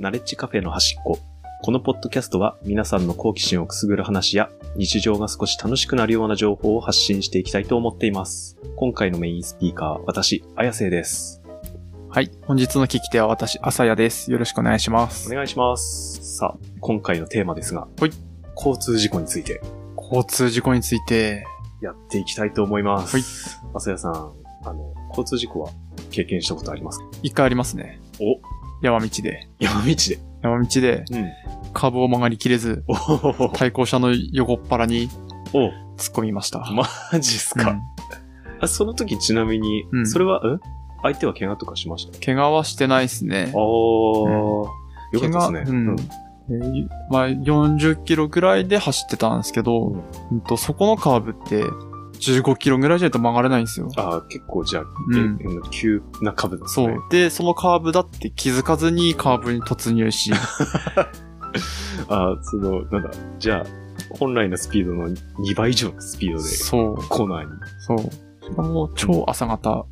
ナレッジカフェの端っこ。このポッドキャストは皆さんの好奇心をくすぐる話や日常が少し楽しくなるような情報を発信していきたいと思っています。今回のメインスピーカー、私、綾瀬です。はい。本日の聞き手は私、朝谷です。よろしくお願いしまおす。願いします。さあ、今回のテーマですが、はい交通事故について交通事故について、やっていきたいと思います。はい。浅谷さん、あの、交通事故は経験したことありますか？一回ありますね。お、山道で。山道で。山道で、うん。カーブを曲がりきれず、おお対向車の横っ腹にお。突っ込みました。マジっすか、うん。あその時ちなみに、うん。それは、ん相手は怪我とかしました？怪我はしてないですね。あ。ー、よかったですね。怪我うん。えーまあ、40キロぐらいで走ってたんですけど、うん。うんとそこのカーブって、15キロぐらいじゃないと曲がれないんですよ。あー結構じゃあ、うんええ急な株ですね。そう。で、そのカーブだって気づかずにカーブに突入し、あーその、なんだ、じゃあ、本来のスピードの2倍以上のスピードでそう。コーナーに。そう。しかも、超朝方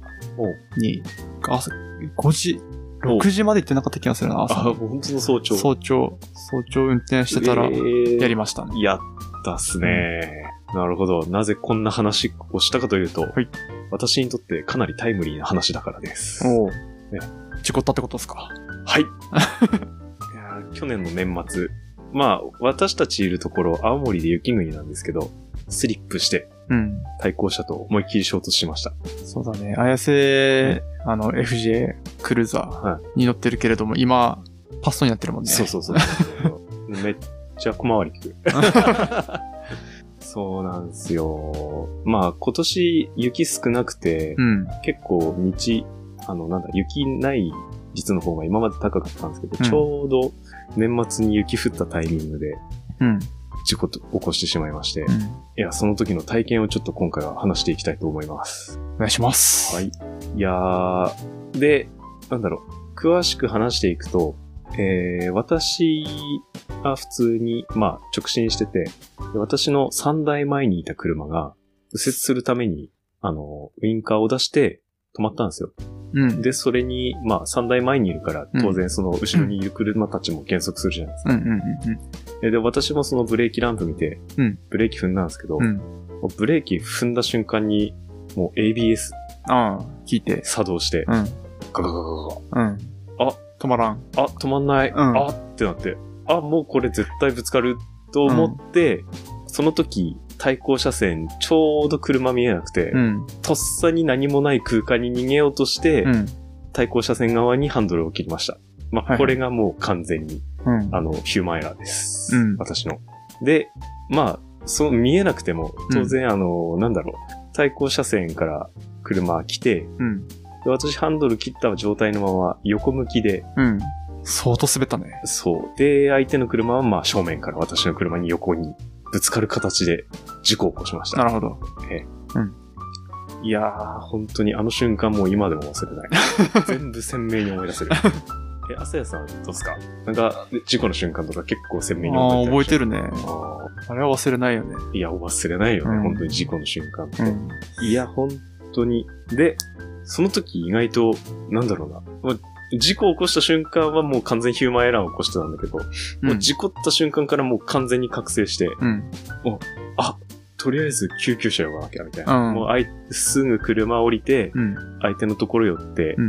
に、朝、5時、6時まで行ってなかった気がするな、あ、朝。本当の早朝。早朝、早朝運転してたら、えーやりましたね。やったっすね。なるほど。なぜこんな話をしたかというと、はい私にとってかなりタイムリーな話だからです。おうね事故ったってことですか？はい。いやー去年の年末、まあ、私たちいるところ、青森で雪国なんですけど、スリップしてうん。対向車と思いっきり衝突しました。そうだね。綾瀬、あの、FJ クルーザはーに乗ってるけれども、今、パストになってるもんね。そうそうそう。めっちゃ小回り利く。そうなんですよ。まあ、今年雪少なくて、うん。結構道、あの、なんだ、雪ない率の方が今まで高かったんですけど、うんちょうど年末に雪降ったタイミングでうん。事故と起こしてしまいまして、いうん。や、その時の体験をちょっと今回は話していきたいと思います。お願いします。はい。いやー、で、なんだろう、詳しく話していくと、えー、私は普通に、まあ、直進してて、で私の3台前にいた車が、右折するために、あの、ウインカーを出して止まったんですよ。うん。で、それに、まあ、3台前にいるから、当然その後ろにいる車たちも減速するじゃないですか。うんうんうんで、で私もそのブレーキランプ見て、うんブレーキ踏んだんですけど、うん。ブレーキ踏んだ瞬間に、もう ABS ああ、聞いて。作動して、うん。ガガガガガうん。あ、止まらん。あ、止まんない。うんあってなって、あ、もうこれ絶対ぶつかると思って、その時、対向車線、ちょうど車見えなくて、うん。とっさに何もない空間に逃げようとして、うん。対向車線側にハンドルを切りました。まあ、これがもう完全に、うん。あの、ヒューマンエラーです。うん私の。で、まあ、そう見えなくても、当然、あの、なんだろう、対向車線から車来て、うん。で私ハンドル切った状態のまま横向きで、うん。相当滑ったね。そう。で、相手の車はまあ正面から私の車に横にぶつかる形で事故を起こしました。なるほど。いやー、本当にあの瞬間もう今でも忘れない。全部鮮明に思い出せる。え、朝谷さんどうですか？なんか、事故の瞬間とか結構鮮明にああ、覚えてる。覚えてるね。ああれは忘れないよね。ーいや、忘れないよね、うん本当に事故の瞬間って。うん。いや、本当に。で、その時意外と、なんだろうな。まあ事故を起こした瞬間はもう完全ヒューマンエラーを起こしてたんだけど、もう事故った瞬間からもう完全に覚醒して、うん。とりあえず救急車呼ばなきゃみたいな。うんもうあいすぐ車降りて、うん。相手のところ寄って、うん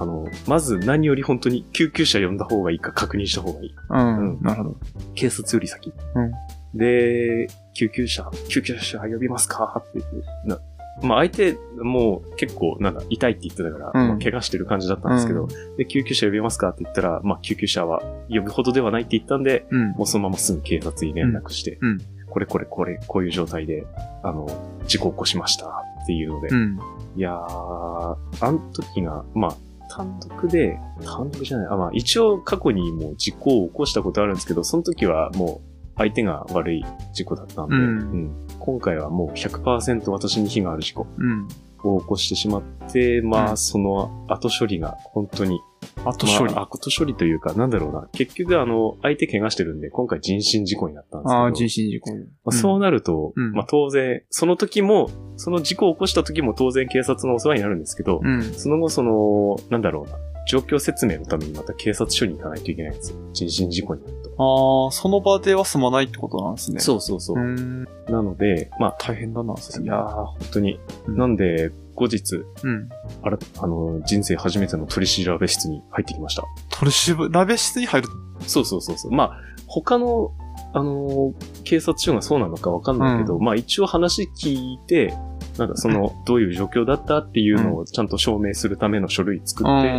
あの、まず何より本当に救急車呼んだ方がいいか確認した方がいい。うん。うんなるほど。警察より先。うんで、救急車、救急車呼びますかって言って、なまあ相手、もう結構、なんだ、痛いって言ってたから、うんまあ怪我してる感じだったんですけど、で、救急車呼びますかって言ったら、まあ救急車は呼ぶほどではないって言ったんで、うん。もうそのまますぐ警察に連絡して、うんうんこれこれこれ、こういう状態で、あの、事故起こしましたっていうので、うん。いやー、あの時が、まあ、単独で、単独じゃない、あ、まあ、一応過去にもう事故を起こしたことあるんですけど、その時はもう相手が悪い事故だったんで、うんうん今回はもう100%私に非がある事故うん。を起こしてしまって、まあ、うんその後処理が本当に後処理。まあ、後処理というか、なんだろうな。結局、あの、相手怪我してるんで、今回人身事故になったんですけど。ああ、人身事故。まあ、そうなると、うんまあ当然、その時も、その事故を起こした時も当然警察のお世話になるんですけど、うん。その後その、なんだろうな、状況説明のためにまた警察署に行かないといけないんですよ。人身事故になると。ああ、その場では済まないってことなんですね。そうそうそうう。なので、まあ、大変だな、いやー、本当に。うんなんで、後日、うん。あら、あの、人生初めての取り調べ室に入ってきました。取り調べ室に入る。そうそうそうそう。まあ、他の、あのー警察署がそうなのかわかんないけど、うまあ一応話聞いて、なんかその、どういう状況だったっていうのをちゃんと証明するための書類作って、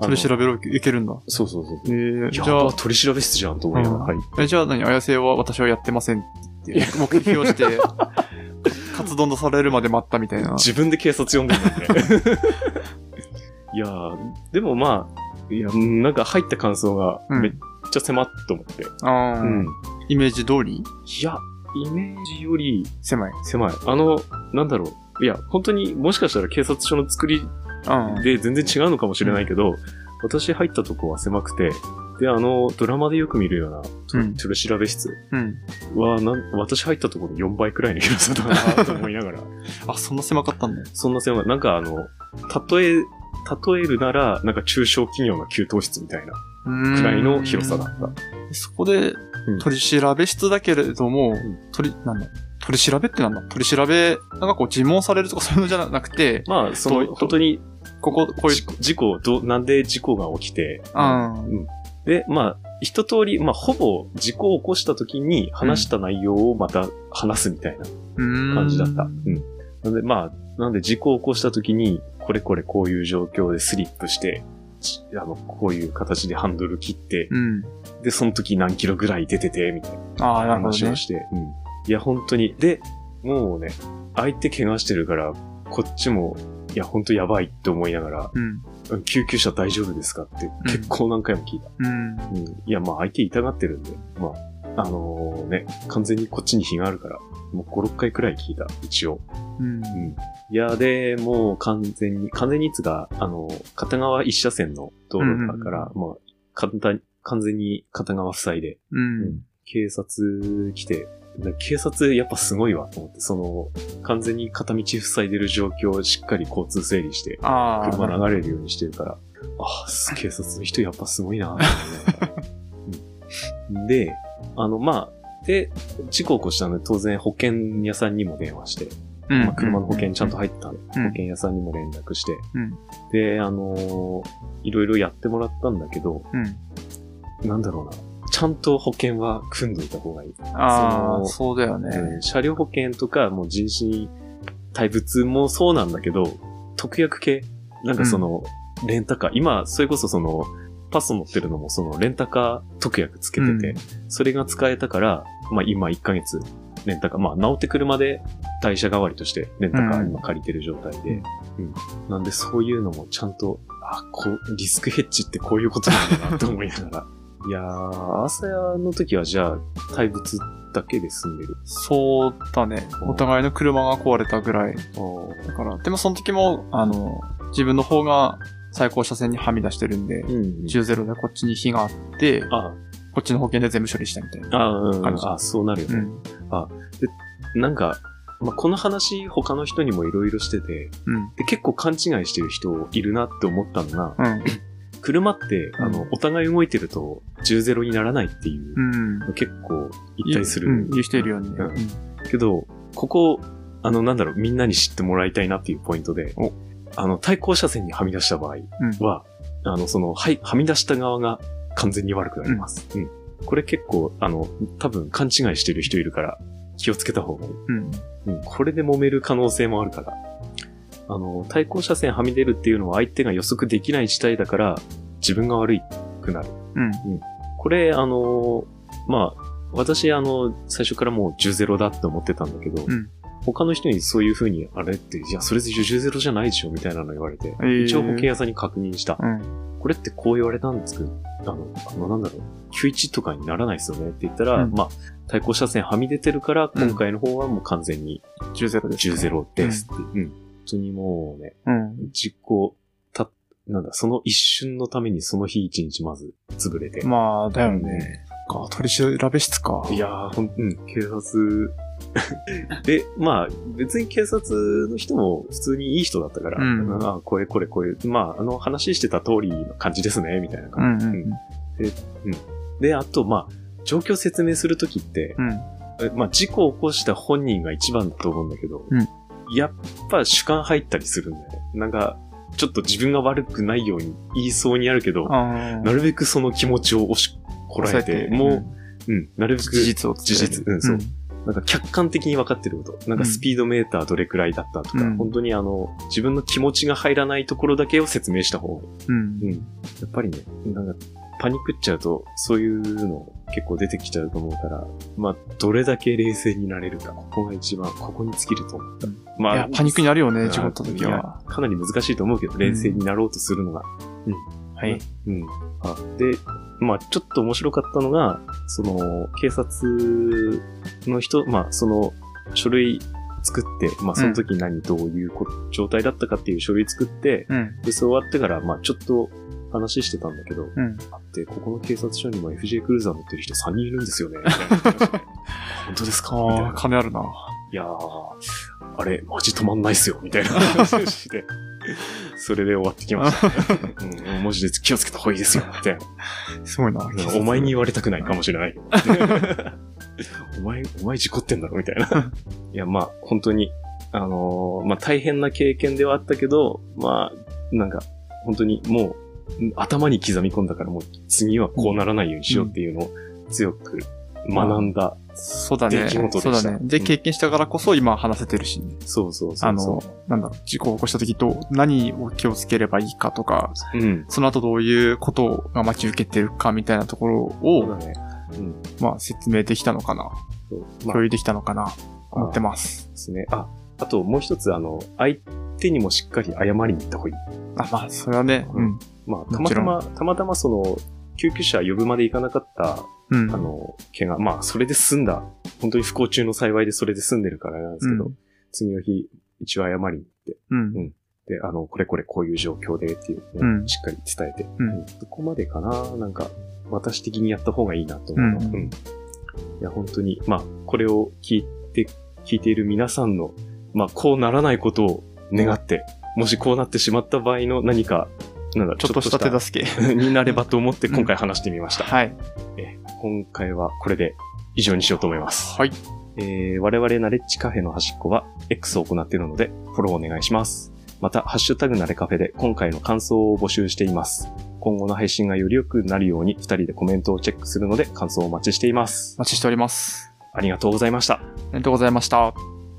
取り調べろいけるんだ。そうそうそう。えー、じやゃあば、、取り調べ室じゃんと思いながら、はい。え、じゃあ何？綾瀬は私はやってませんっていう目標して、活動とされるまで待ったみたいな。自分で警察呼んでるんだよね。いやー、でもまあ、いや、なんか入った感想がうんめっちゃ狭っと思って。あーうん。イメージ通り？いや、イメージより狭い。狭い。あの、なんだろう。いや、本当にもしかしたら警察署の作りうん。で全然違うのかもしれないけど、私入ったとこは狭くて、で、あの、ドラマでよく見るような、うん取り調べ室うん。は、なん、私入ったところ4倍くらいの広さだなと思いながら、あ、そんな狭かったんだよ。そんな狭い、なんかあの、例え、例えるなら、なんか中小企業の給湯室みたいなくらいの広さだった。そこでうん、取り調べ室だけれども、ん。取り、なんだ取り調べってなんだ？取り調べ、なんかこう尋問されるとかそういうのじゃなくて、まあ、その、本当に、ここ、こういう事、故どう、なんで事故が起きて、うん。うん。で、まあ、一通り、まあ、ほぼ事故を起こした時に話した内容をまた話すみたいな感感じだった。うん。なんで、まあ、なんで事故を起こした時に、これこれこういう状況でスリップして、ちあの、こういう形でハンドル切って、うん。で、その時何キロぐらい出てて、みたいな話を。して、うん。いや、本当に。で、もうね、相手怪我してるから、こっちも、いや、本当やばいって思いながら、うん。うん救急車大丈夫ですかって結構何回も聞いた。うん。うん。いや、まあ相手痛がってるんで、まあ、あのね、完全にこっちに非があるから、もう5、6回くらい聞いた、一応。うん。うん。いや、で、もう完全に、完全にいつが、あの、片側一車線の道路だから、まあ、簡単、完全に片側塞いで、うん。警察来て、で警察やっぱすごいわと思って、その、完全に片道塞いでる状況をしっかり交通整理して。車流れるようにしてるから、ああ、す警察の人やっぱすごいなと思いながら うんで、あの、まあ、で、事故を起こしたので当然保険屋さんにも電話して、うん。まあ、車の保険ちゃんと入ってたん。で、うん。保険屋さんにも連絡して、うん。で、あのーいろいろやってもらったんだけど、うん。なんだろうな、ちゃんと保険は組んどいた方がいい。ああ、そうだよね。うん車両保険とか、もう人身対物もそうなんだけど、特約系。なんかその、レンタカー、今、それこそその、パス乗ってるのもその、レンタカー特約つけてて、うんそれが使えたから、まあ今1ヶ月、レンタカー、まあ直って車で代車代わりとしてレンタカーうん今借りてる状態で、うん。なんでそういうのもちゃんと、あ、こう、リスクヘッジってこういうことなんだなと思いながら。いやー、朝屋の時はじゃあ、対物だけで済んでる。そうだね。お互いの車が壊れたぐらい。だから、でもその時も、あの、自分の方が最高車線にはみ出してるんで、うん、10-0でこっちに火があって、あ、こっちの保険で全部処理したみたいな。あ、うん、感じあ、そうなるよね。うん。なんか、まあ、この話他の人にもいろいろしてて、うん。で結構勘違いしてる人いるなって思ったのが、うん。車って、うんあの、お互い動いてると10-0にならないっていううん。の結構言ったりする。うん。言う人いるよね。うんけど、ここ、あの、なんだろう、みんなに知ってもらいたいなっていうポイントでお、あの、対向車線にはみ出した場合は、あの、その、はい、はみ出した側が完全に悪くなります。うん。これ結構、あの、多分勘違いしてる人いるから、気をつけた方がいい。うん。うん、これで揉める可能性もあるから。あの、対向車線はみ出るっていうのは相手が予測できない事態だから、自分が悪いくなる。うん。これ、あの、まあ、私、あの、最初からもう10-0だって思ってたんだけど、うん他の人にそういう風に、あれって、いや、それで10-0じゃないでしょみたいなの言われて、えー一応保険屋さんに確認した。うん。これってこう言われたんですけど、あの、あの、なんだろう、91とかにならないですよねって言ったら、うんまあ、対向車線はみ出てるから、今回の方はもう完全に10-0です。10-0ですって。うん。本当にもうね、うん。実行、た、なんだ、その一瞬のためにその日一日まず潰れて。まあ、だよね。か、取り調べ室か。いやー、ほん、うん、警察、で、まあ、別に警察の人も普通にいい人だったから、うん。あこれこれこれ、まあ、あの話してた通りの感じですね、みたいなうん感じ。うん。うん。で、あと、まあ、状況説明するときって、うん。えまあ、事故を起こした本人が一番だと思うんだけど、うん。やっぱ主観入ったりするんだよね。なんか、ちょっと自分が悪くないように言いそうになるけど、あなるべくその気持ちを押しこらえて、もう、うん、なるべく事実を伝える。事実。うんそうなんか客観的に分かってること。なんかスピードメーターどれくらいだったとか、うん本当にあの、自分の気持ちが入らないところだけを説明した方が。うん。うん。やっぱりね、なんか、パニックっちゃうと、そういうの結構出てきちゃうと思うから、まあ、どれだけ冷静になれるか、ここが一番、ここに尽きると思った。まいや、パニックになるよね、うん事故った時は。かなり難しいと思うけど、冷静になろうとするのが。はい。うん。あで、まあちょっと面白かったのが、その、警察の人、まあその、書類作って、まあその時何、どういうこ状態だったかっていう書類作って、うん。で、それ終わってから、まあちょっと話してたんだけど、うん。あって、ここの警察署にも FJ クルーザー乗ってる人3人いるんですよね。本当ですか？あ。金あるな。いやー、あれ、マジ止まんないっすよ、みたいな 話をして、それで終わってきました、うん。マジで気をつけた方がいいですよ、みたいな。すごいな。お前に言われたくないかもしれない。お前、お前事故ってんだろみたいな。いや、まあ、本当に、あのーまあ、大変な経験ではあったけど、まあ、なんか、本当にもう、ん頭に刻み込んだからもう次はこうならないようにしようっていうのを強く学んだ。そうだね。出来事でしたそうだね。で、うん経験したからこそ今話せてるしね。そうそうそうあの、なんだろう、事故を起こした時と何を気をつければいいかとか、うん。その後どういうことが待ち受けてるかみたいなところを、そうだね。うん。まあ説明できたのかな。まあ共有できたのかな。思ってます。ですね。あ、あともう一つ、あの、相手にもしっかり謝りに行った方がいい。あ、まあ、それはね、ううんん。まあ、たまたま、たまたまその、救急車呼ぶまで行かなかった、うん。あの、怪我、まあ、それで済んだ、本当に不幸中の幸いでそれで済んでるからなんですけど、うん。次の日、一応謝りに行って、うん。で、あの、これこれこういう状況でっていううのをん。しっかり伝えて、うん。そこまでかな。なんか、私的にやった方がいいなと思うの。うん。いや、本当に、まあ、これを聞いて、聞いている皆さんの、まあ、こうならないことを願って、もしこうなってしまった場合の何か、なんだ、ちょっとした手助け。になればと思って今回話してみました。はい。え今回はこれで以上にしようと思います。はい。えー我々ナレッジカフェの端っこは X を行っているのでフォローお願いします。また、ハッシュタグナレカフェで今回の感想を募集しています。今後の配信がより良くなるように二人でコメントをチェックするので感想をお待ちしていますお。待ちしております。ありがとうございました。ありがとうございました。